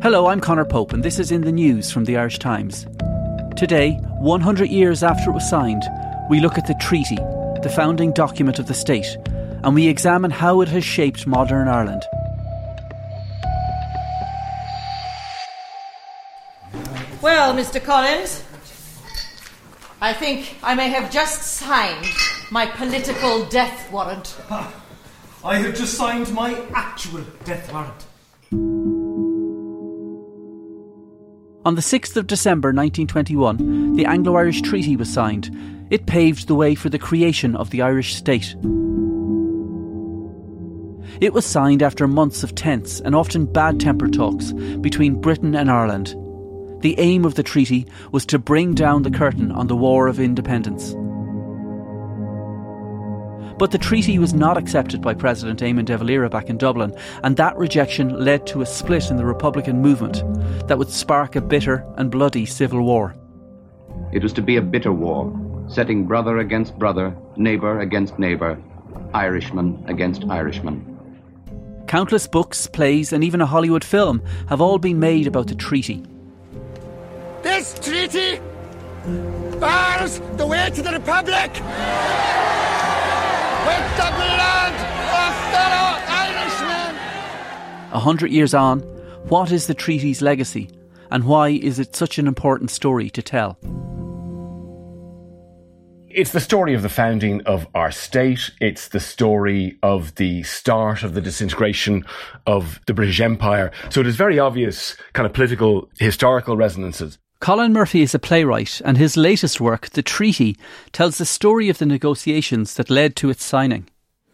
Hello, I'm Conor Pope, and this is in the news from the Irish Times. Today, 100 years after it was signed, we look at the treaty, the founding document of the state, and we examine how it has shaped modern Ireland. Well, Mr. Collins, I think I may have just signed my political death warrant. I have just signed my actual death warrant. On the 6th of December 1921, the Anglo Irish Treaty was signed. It paved the way for the creation of the Irish state. It was signed after months of tense and often bad tempered talks between Britain and Ireland. The aim of the treaty was to bring down the curtain on the War of Independence. But the treaty was not accepted by President Eamon de Valera back in Dublin, and that rejection led to a split in the Republican movement that would spark a bitter and bloody civil war. It was to be a bitter war, setting brother against brother, neighbour against neighbour, Irishman against Irishman. Countless books, plays, and even a Hollywood film have all been made about the treaty. This treaty bars the way to the Republic A hundred years on, what is the treaty's legacy, and why is it such an important story to tell? It's the story of the founding of our state. It's the story of the start of the disintegration of the British Empire. So it has very obvious kind of political, historical resonances. Colin Murphy is a playwright, and his latest work, The Treaty, tells the story of the negotiations that led to its signing.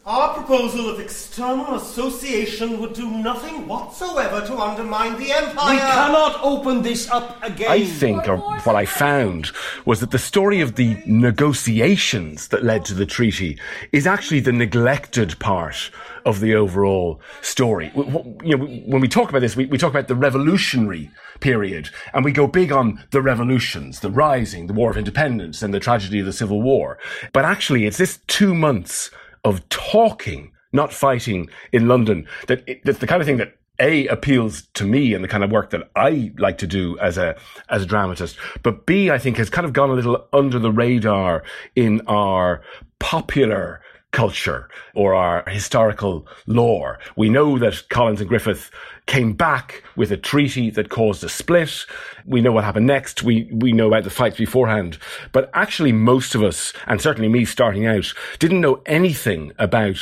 Our proposal of external association would do nothing whatsoever to undermine the empire. We cannot open this up again. I think, or what I found, was that the story of the negotiations that led to the treaty is actually the neglected part of the overall story. You know, when we talk about this, we, we talk about the revolutionary period, and we go big on the revolutions, the rising, the War of Independence, and the tragedy of the Civil War. But actually, it's this two months of talking, not fighting in London, that it, that's the kind of thing that a appeals to me and the kind of work that I like to do as a as a dramatist, but B I think has kind of gone a little under the radar in our popular culture or our historical lore. We know that Collins and Griffith came back with a treaty that caused a split. We know what happened next. We, we know about the fights beforehand. But actually most of us, and certainly me starting out, didn't know anything about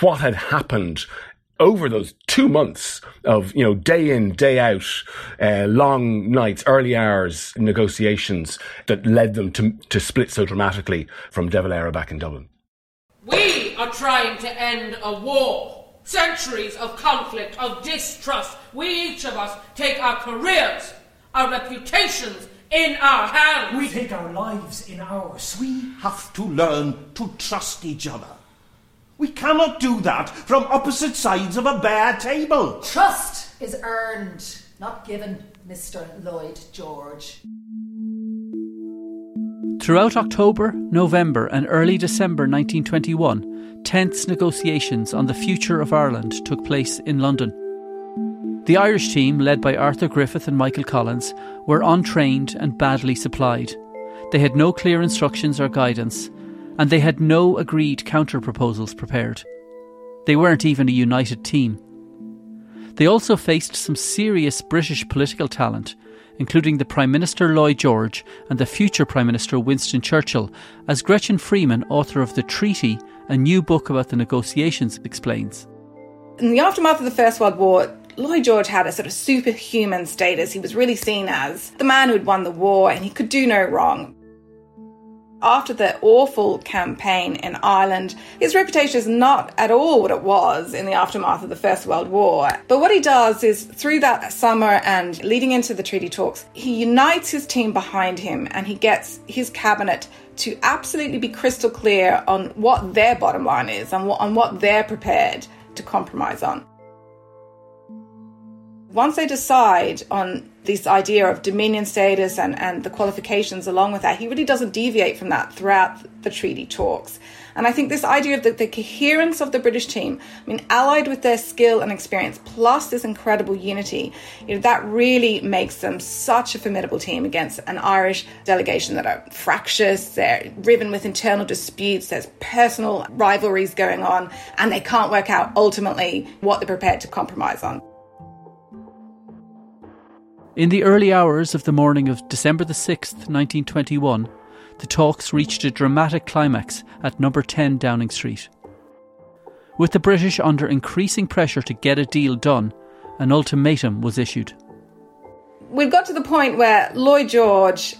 what had happened over those two months of, you know, day in, day out, uh, long nights, early hours negotiations that led them to, to split so dramatically from De Valera back in Dublin. We are trying to end a war. Centuries of conflict, of distrust. We, each of us, take our careers, our reputations in our hands. We take our lives in ours. We have to learn to trust each other. We cannot do that from opposite sides of a bare table. Trust is earned, not given, Mr. Lloyd George. Throughout October, November, and early December 1921, tense negotiations on the future of Ireland took place in London. The Irish team, led by Arthur Griffith and Michael Collins, were untrained and badly supplied. They had no clear instructions or guidance, and they had no agreed counter proposals prepared. They weren't even a united team. They also faced some serious British political talent including the Prime Minister Lloyd George and the future Prime Minister Winston Churchill, as Gretchen Friemann, author of The Treaty, a new book about the negotiations, explains. In the aftermath of the First World War, Lloyd George had a sort of superhuman status. He was really seen as the man who'd won the war and he could do no wrong. After the awful campaign in Ireland, his reputation is not at all what it was in the aftermath of the First World War. But what he does is, through that summer and leading into the treaty talks, he unites his team behind him and he gets his cabinet to absolutely be crystal clear on what their bottom line is and on what they're prepared to compromise on. Once they decide on this idea of dominion status and, and the qualifications along with that, he really doesn't deviate from that throughout the treaty talks. And I think this idea of the, the, coherence of the British team, I mean, allied with their skill and experience, plus this incredible unity, you know, that really makes them such a formidable team against an Irish delegation that are fractious, they're riven with internal disputes, there's personal rivalries going on, and they can't work out ultimately what they're prepared to compromise on. In the early hours of the morning of December the 6th, 1921, the talks reached a dramatic climax at number 10 Downing Street. With the British under increasing pressure to get a deal done, an ultimatum was issued. We've got to the point where Lloyd George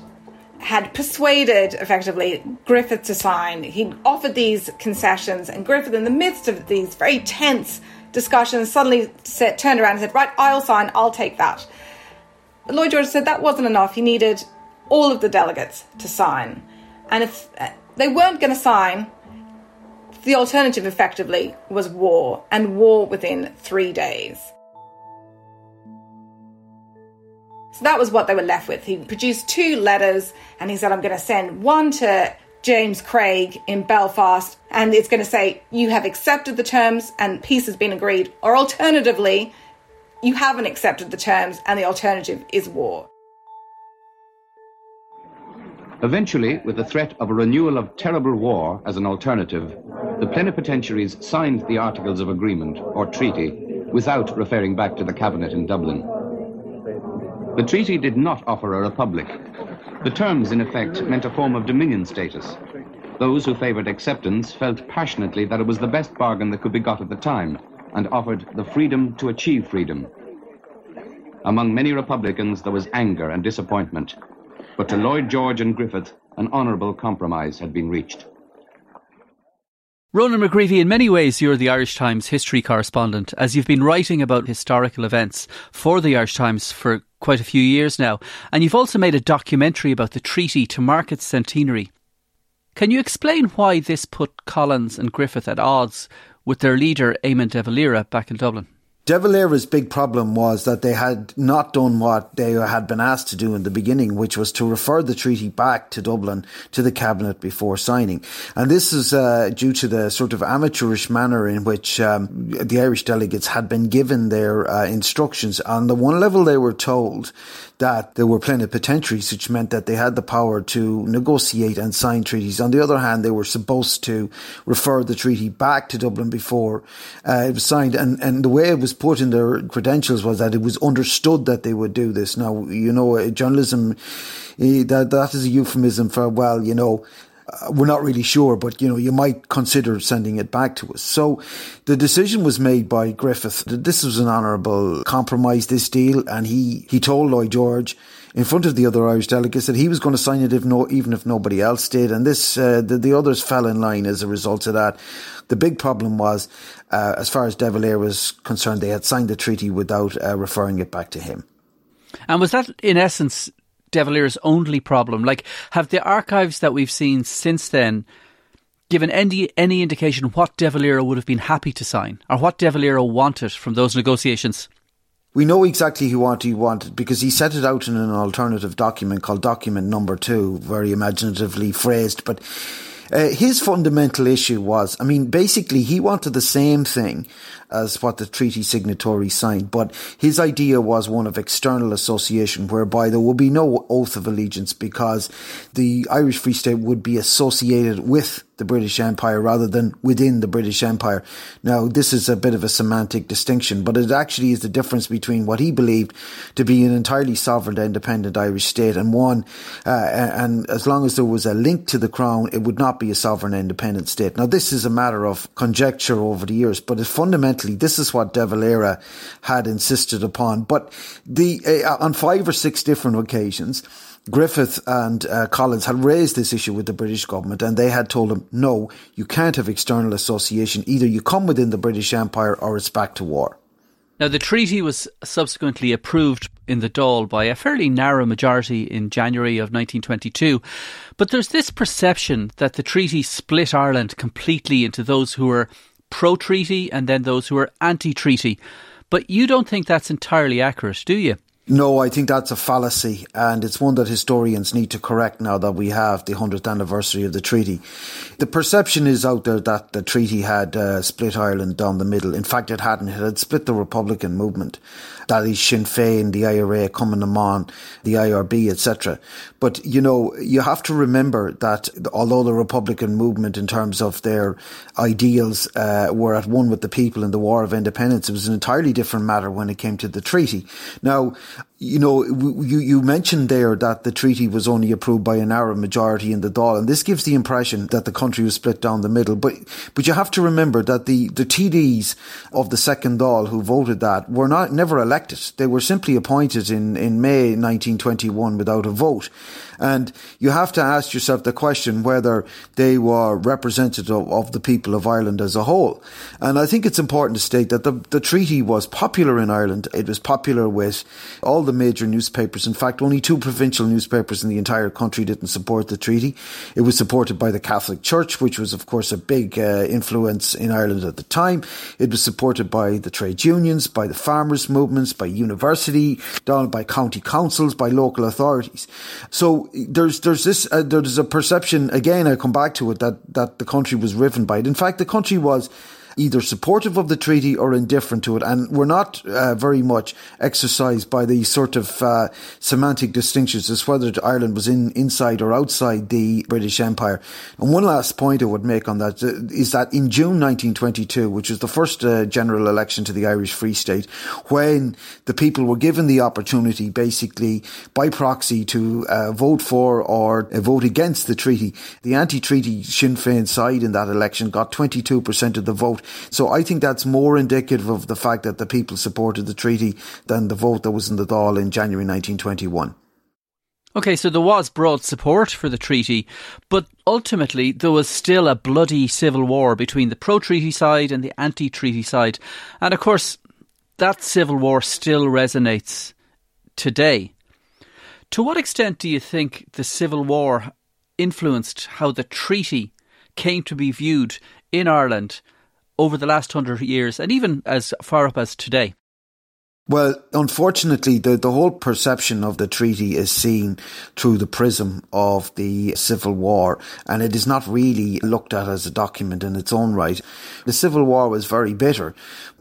had persuaded, effectively, Griffith to sign. He'd offered these concessions, and Griffith, in the midst of these very tense discussions, suddenly said, turned around and said, Right, I'll sign, I'll take that. Lloyd George said that wasn't enough. He needed all of the delegates to sign. And if uh, they weren't going to sign, the alternative effectively was war, and war within three days. So that was what they were left with. He produced two letters and he said, I'm going to send one to James Craig in Belfast, and it's going to say, You have accepted the terms and peace has been agreed. Or alternatively, you haven't accepted the terms and the alternative is war. Eventually, with the threat of a renewal of terrible war as an alternative, the plenipotentiaries signed the Articles of Agreement, or treaty, without referring back to the cabinet in Dublin. The treaty did not offer a republic. The terms, in effect, meant a form of dominion status. Those who favoured acceptance felt passionately that it was the best bargain that could be got at the time and offered the freedom to achieve freedom. Among many Republicans, there was anger and disappointment but to Lloyd George and Griffith, an honourable compromise had been reached. Ronan McGreevy, in many ways, you're the Irish Times history correspondent, as you've been writing about historical events for the Irish Times for quite a few years now, and you've also made a documentary about the treaty to mark its centenary. Can you explain why this put Collins and Griffith at odds with their leader, Eamon de Valera, back in Dublin? De Valera's big problem was that they had not done what they had been asked to do in the beginning, which was to refer the treaty back to Dublin to the cabinet before signing. And this is uh, due to the sort of amateurish manner in which um, the Irish delegates had been given their uh, instructions. On the one level, they were told that they were plenipotentiaries, which meant that they had the power to negotiate and sign treaties. On the other hand, they were supposed to refer the treaty back to Dublin before uh, it was signed. And, and the way it was put in their credentials was that it was understood that they would do this. Now, you know, uh, journalism, eh, that, that is a euphemism for, well, you know, uh, we're not really sure, but you know, you might consider sending it back to us. So the decision was made by Griffith that this was an honourable compromise, this deal, and he, he told Lloyd George in front of the other Irish delegates that he was going to sign it if no, even if nobody else did. And this, uh, the, the others fell in line as a result of that. The big problem was, uh, as far as De Valera was concerned, they had signed the treaty without uh, referring it back to him. And was that, in essence, De Valera's only problem? Like, have the archives that we've seen since then given any any indication what De Valera would have been happy to sign or what De Valera wanted from those negotiations? We know exactly what he wanted because he set it out in an alternative document called Document Number Two, very imaginatively phrased. But uh, his fundamental issue was, I mean, basically, he wanted the same thing as what the treaty signatories signed, but his idea was one of external association, whereby there would be no oath of allegiance because the Irish Free State would be associated with the British Empire rather than within the British Empire. Now, this is a bit of a semantic distinction, but it actually is the difference between what he believed to be an entirely sovereign, independent Irish state and one, uh, and as long as there was a link to the crown, it would not be a sovereign, independent state. Now, this is a matter of conjecture over the years, but fundamentally, this is what De Valera had insisted upon. But the uh, on five or six different occasions, Griffith and uh, Collins had raised this issue with the British government and they had told him, no, you can't have external association. Either you come within the British Empire or it's back to war. Now, the treaty was subsequently approved in the Dáil by a fairly narrow majority in January of 1922. But there's this perception that the treaty split Ireland completely into those who were pro treaty and then those who are anti treaty. But you don't think that's entirely accurate, do you? No, I think that's a fallacy, and it's one that historians need to correct now that we have the 100th anniversary of the treaty. The perception is out there that the treaty had uh, split Ireland down the middle. In fact, it hadn't. It had split the Republican movement. Is Sinn Féin, the IRA, Cumann na mBan, the IRB, etc. But, you know, you have to remember that although the Republican movement, in terms of their ideals, uh, were at one with the people in the War of Independence, it was an entirely different matter when it came to the treaty. Now, you know, you, you mentioned there that the treaty was only approved by a narrow majority in the Dáil, and this gives the impression that the country was split down the middle. But, but you have to remember that the, the TDs of the second Dáil who voted that were not, never elected. They were simply appointed in, in May 1921 without a vote. And you have to ask yourself the question whether they were representative of the people of Ireland as a whole. And I think it's important to state that the, the treaty was popular in Ireland. It was popular with all the major newspapers. In fact, only two provincial newspapers in the entire country didn't support the treaty. It was supported by the Catholic Church, which was, of course, a big uh, influence in Ireland at the time. It was supported by the trade unions, by the farmers' movements, by university, down by county councils, by local authorities. So there's there's this uh, there's a perception again. I come back to it that that the country was riven by it. In fact, the country was either supportive of the treaty or indifferent to it. And we're not uh, very much exercised by the sort of uh, semantic distinctions as whether Ireland was in inside or outside the British Empire. And one last point I would make on that uh, is that in June 1922, which was the first uh, general election to the Irish Free State, when the people were given the opportunity basically by proxy to uh, vote for or uh, vote against the treaty, the anti-treaty Sinn Féin side in that election got 22% of the vote. So I think that's more indicative of the fact that the people supported the treaty than the vote that was in the Dáil in January 1921. Okay, so there was broad support for the treaty, but ultimately there was still a bloody civil war between the pro treaty side and the anti treaty side. And of course, that civil war still resonates today. To what extent do you think the civil war influenced how the treaty came to be viewed in Ireland over the last hundred years and even as far up as today? Well, unfortunately, the, the whole perception of the treaty is seen through the prism of the Civil War, and it is not really looked at as a document in its own right. The Civil War was very bitter.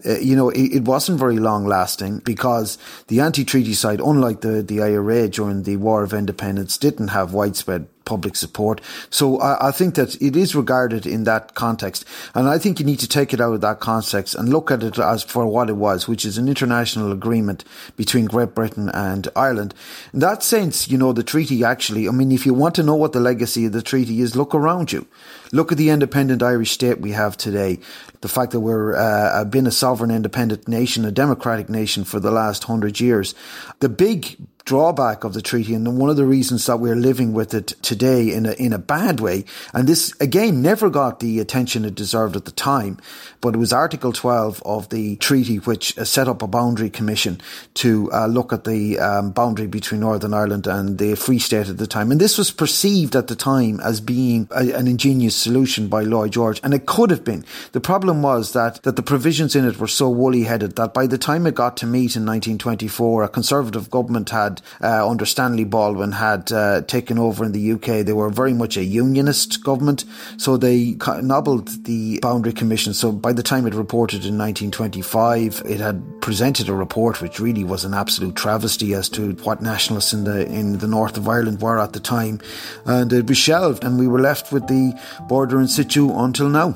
Uh, you know, it, it, wasn't very long lasting because the anti-treaty side, unlike the, the IRA during the War of Independence, didn't have widespread public support. So I, I, think that it is regarded in that context. And I think you need to take it out of that context and look at it as for what it was, which is an international agreement between Great Britain and Ireland. In that sense, you know, the treaty actually, I mean, if you want to know what the legacy of the treaty is, look around you. Look at the independent Irish state we have today. The fact that we're uh, been a sovereign independent nation, a democratic nation for the last hundred years. The big drawback of the treaty and one of the reasons that we're living with it today in a, in a bad way. And this again never got the attention it deserved at the time, but it was Article 12 of the treaty which uh, set up a boundary commission to uh, look at the um, boundary between Northern Ireland and the Free State at the time. And this was perceived at the time as being a, an ingenious solution by Lloyd George, and it could have been. The problem was that, that the provisions in it were so woolly headed that by the time it got to meet in 1924, a Conservative government had uh, under Stanley Baldwin had uh, taken over in the UK. They were very much a unionist government, so they nobbled the Boundary Commission. So by the time it reported in 1925, it had presented a report which really was an absolute travesty as to what nationalists in the in the north of Ireland were at the time, and it was shelved, and we were left with the border in situ until now.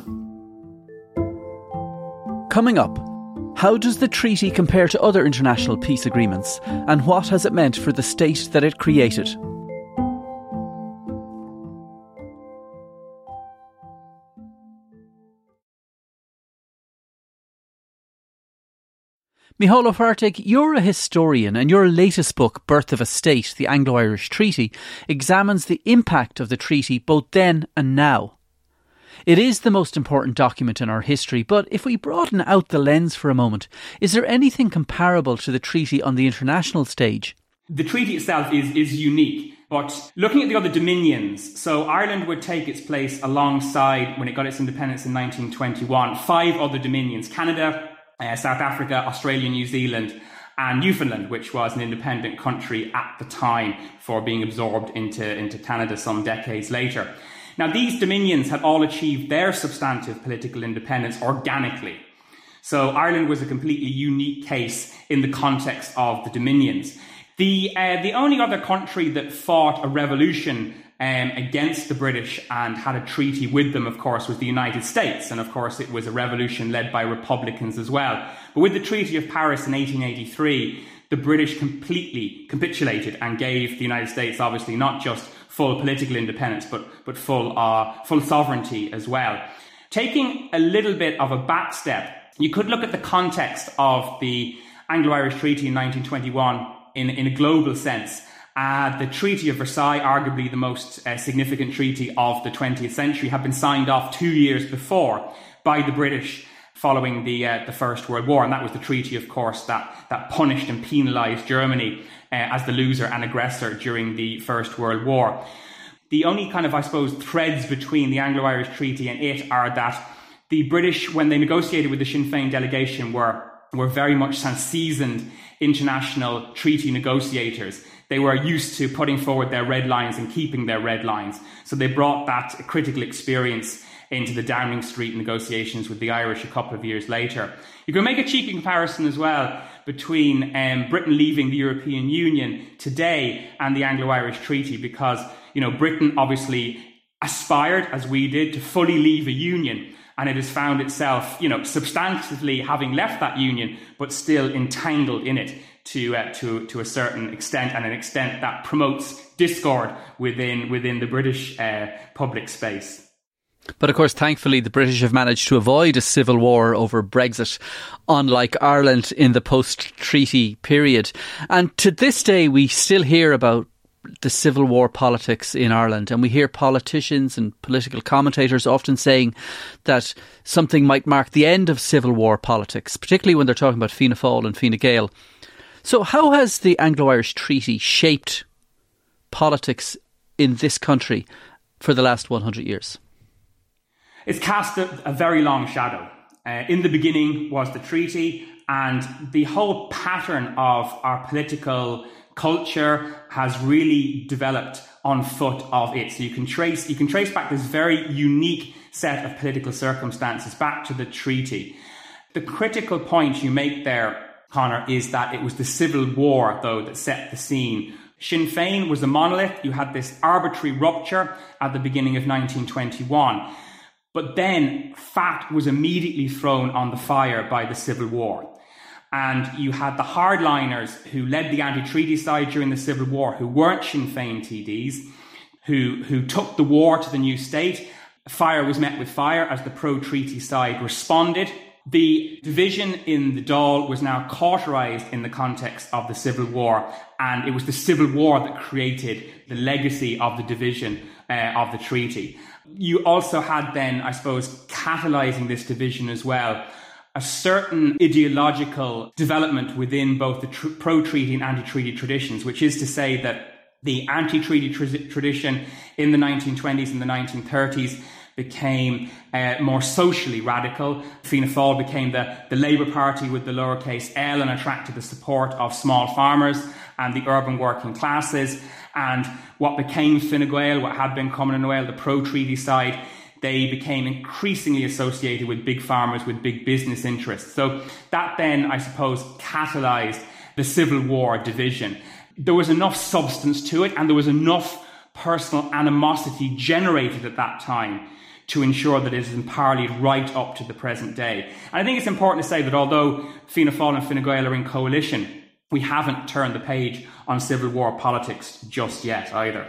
Coming up. How does the treaty compare to other international peace agreements, and what has it meant for the state that it created? Micheál Ó you're a historian, and your latest book, Birth of a State The Anglo Irish Treaty, examines the impact of the treaty both then and now. It is the most important document in our history, but if we broaden out the lens for a moment, is there anything comparable to the treaty on the international stage? The treaty itself is, is unique, but looking at the other dominions, so Ireland would take its place alongside, when it got its independence in 1921, five other dominions Canada, uh, South Africa, Australia, New Zealand, and Newfoundland, which was an independent country at the time for being absorbed into, into Canada some decades later. Now, these dominions had all achieved their substantive political independence organically. So Ireland was a completely unique case in the context of the dominions. The, uh, the only other country that fought a revolution um, against the British and had a treaty with them, of course, was the United States. And of course, it was a revolution led by Republicans as well. But with the Treaty of Paris in 1883, the British completely capitulated and gave the United States, obviously, not just full political independence, but, but full, uh, full sovereignty as well. Taking a little bit of a back step, you could look at the context of the Anglo Irish Treaty in 1921 in, in a global sense uh, the Treaty of Versailles, arguably the most uh, significant treaty of the 20th century, had been signed off two years before by the British following the, uh, the First World War. And that was the treaty, of course, that, that punished and penalised Germany uh, as the loser and aggressor during the First World War. The only kind of, I suppose, threads between the Anglo Irish Treaty and it are that the British, when they negotiated with the Sinn Féin delegation, were, were very much seasoned international treaty negotiators they were used to putting forward their red lines and keeping their red lines. So they brought that critical experience into the Downing Street negotiations with the Irish a couple of years later. You can make a cheeky comparison as well between um, Britain leaving the European Union today and the Anglo-Irish Treaty because, you know, Britain obviously aspired, as we did, to fully leave a union and it has found itself, you know, substantively having left that union, but still entangled in it to, uh, to, to a certain extent and an extent that promotes discord within, within the British uh, public space. But of course, thankfully, the British have managed to avoid a civil war over Brexit, unlike Ireland in the post treaty period. And to this day, we still hear about the civil war politics in Ireland. And we hear politicians and political commentators often saying that something might mark the end of civil war politics, particularly when they're talking about Fianna Fáil and Fine Gael. So, how has the Anglo Irish Treaty shaped politics in this country for the last 100 years? It's cast a, a very long shadow. Uh, in the beginning was the treaty, and the whole pattern of our political culture has really developed on foot of it. So you can trace you can trace back this very unique set of political circumstances back to the treaty. The critical point you make there Conor, is that it was the Civil War, though, that set the scene. Sinn Féin was a monolith. You had this arbitrary rupture at the beginning of 1921. But then fat was immediately thrown on the fire by the Civil War. And you had the hardliners who led the anti treaty side during the Civil War, who weren't Sinn Féin TDs, who, who took the war to the new state. Fire was met with fire as the pro treaty side responded the division in the Dáil was now cauterized in the context of the Civil War, and it was the Civil War that created the legacy of the division uh, of the treaty. You also had then, I suppose, catalyzing this division as well, a certain ideological development within both the tr- pro treaty and anti treaty traditions, which is to say that the anti treaty tra- tradition in the 1920s and the 1930s became uh, more socially radical. Fianna Fáil became the, the Labour Party with the lowercase l and attracted the support of small farmers and the urban working classes. And what became Fine Gael, what had been na nGaedheal, the pro-treaty side, they became increasingly associated with big farmers, with big business interests. So that then, I suppose, catalyzed the Civil War division. There was enough substance to it, and there was enough personal animosity generated at that time to ensure that it is parlayed right up to the present day. And I think it's important to say that although Fianna Fáil and Fine Gael are in coalition, we haven't turned the page on civil war politics just yet either.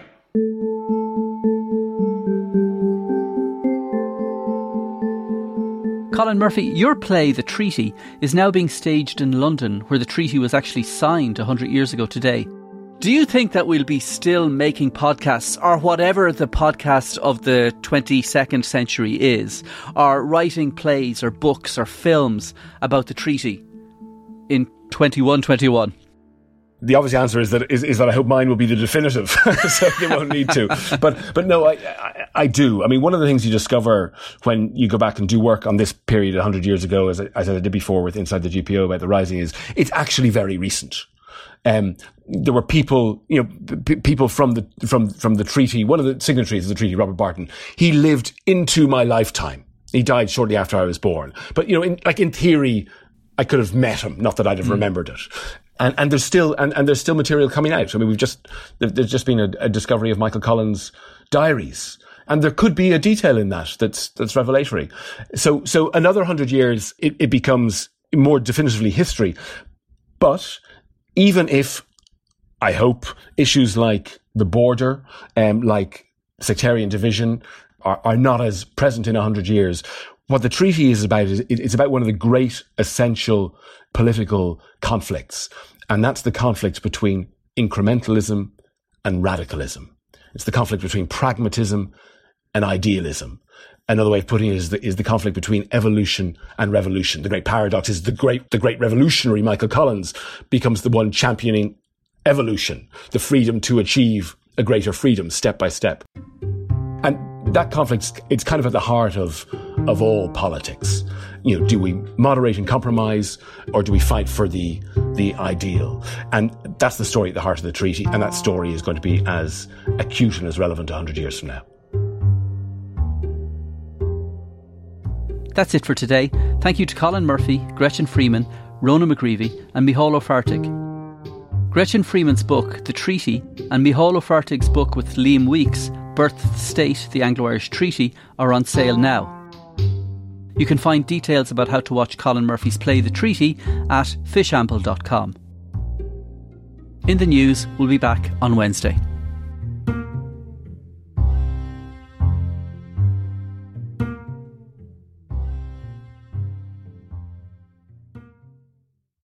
Colin Murphy, your play, The Treaty, is now being staged in London, where the treaty was actually signed 100 years ago today. Do you think that we'll be still making podcasts or whatever the podcast of the 22nd century is, or writing plays or books or films about the treaty in 2121? the obvious answer is that is, is, that I hope mine will be the definitive, so they won't need to. But but no, I, I, I do. I mean, one of the things you discover when you go back and do work on this period hundred years ago, as I, as I did before with Inside the GPO about the Rising, is it's actually very recent. Um, there were people, you know, p- people from the from from the treaty. One of the signatories of the treaty, Robert Barton. He lived into my lifetime. He died shortly after I was born. But you know, in, like in theory, I could have met him. Not that I'd have mm. remembered it. And, and there's still and, and there's still material coming out. I mean, we've just there's just been a, a discovery of Michael Collins' diaries, and there could be a detail in that that's that's revelatory. So so another hundred years, it, it becomes more definitively history. But even if I hope issues like the border, um, like sectarian division, are, are not as present in a hundred years. What the treaty is about is it's about one of the great essential political conflicts. And that's the conflict between incrementalism and radicalism. It's the conflict between pragmatism and idealism. Another way of putting it is the, is the conflict between evolution and revolution. The great paradox is the great, the great revolutionary Michael Collins becomes the one championing evolution, the freedom to achieve a greater freedom step by step. And that conflict, it's kind of at the heart of, of all politics. You know, do we moderate and compromise or do we fight for the, the ideal? And that's the story at the heart of the treaty. And that story is going to be as acute and as relevant 100 years from now. That's it for today. Thank you to Colin Murphy, Gretchen Friemann, Ronan McGreevy, and Micheál Ó Fathartaigh. Gretchen Friemann's book, The Treaty, and Micheál Ó Fathartaigh's book with Liam Weeks, Birth of the State, The Anglo Irish Treaty, are on sale now. You can find details about how to watch Colin Murphy's play The Treaty at fishamble.com. In the news, we'll be back on Wednesday.